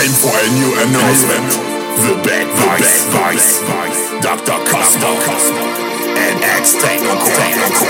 time for a new announcement. The Bad Vice, Dr. Cosmo, and X-Techno.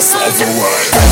rest of the world.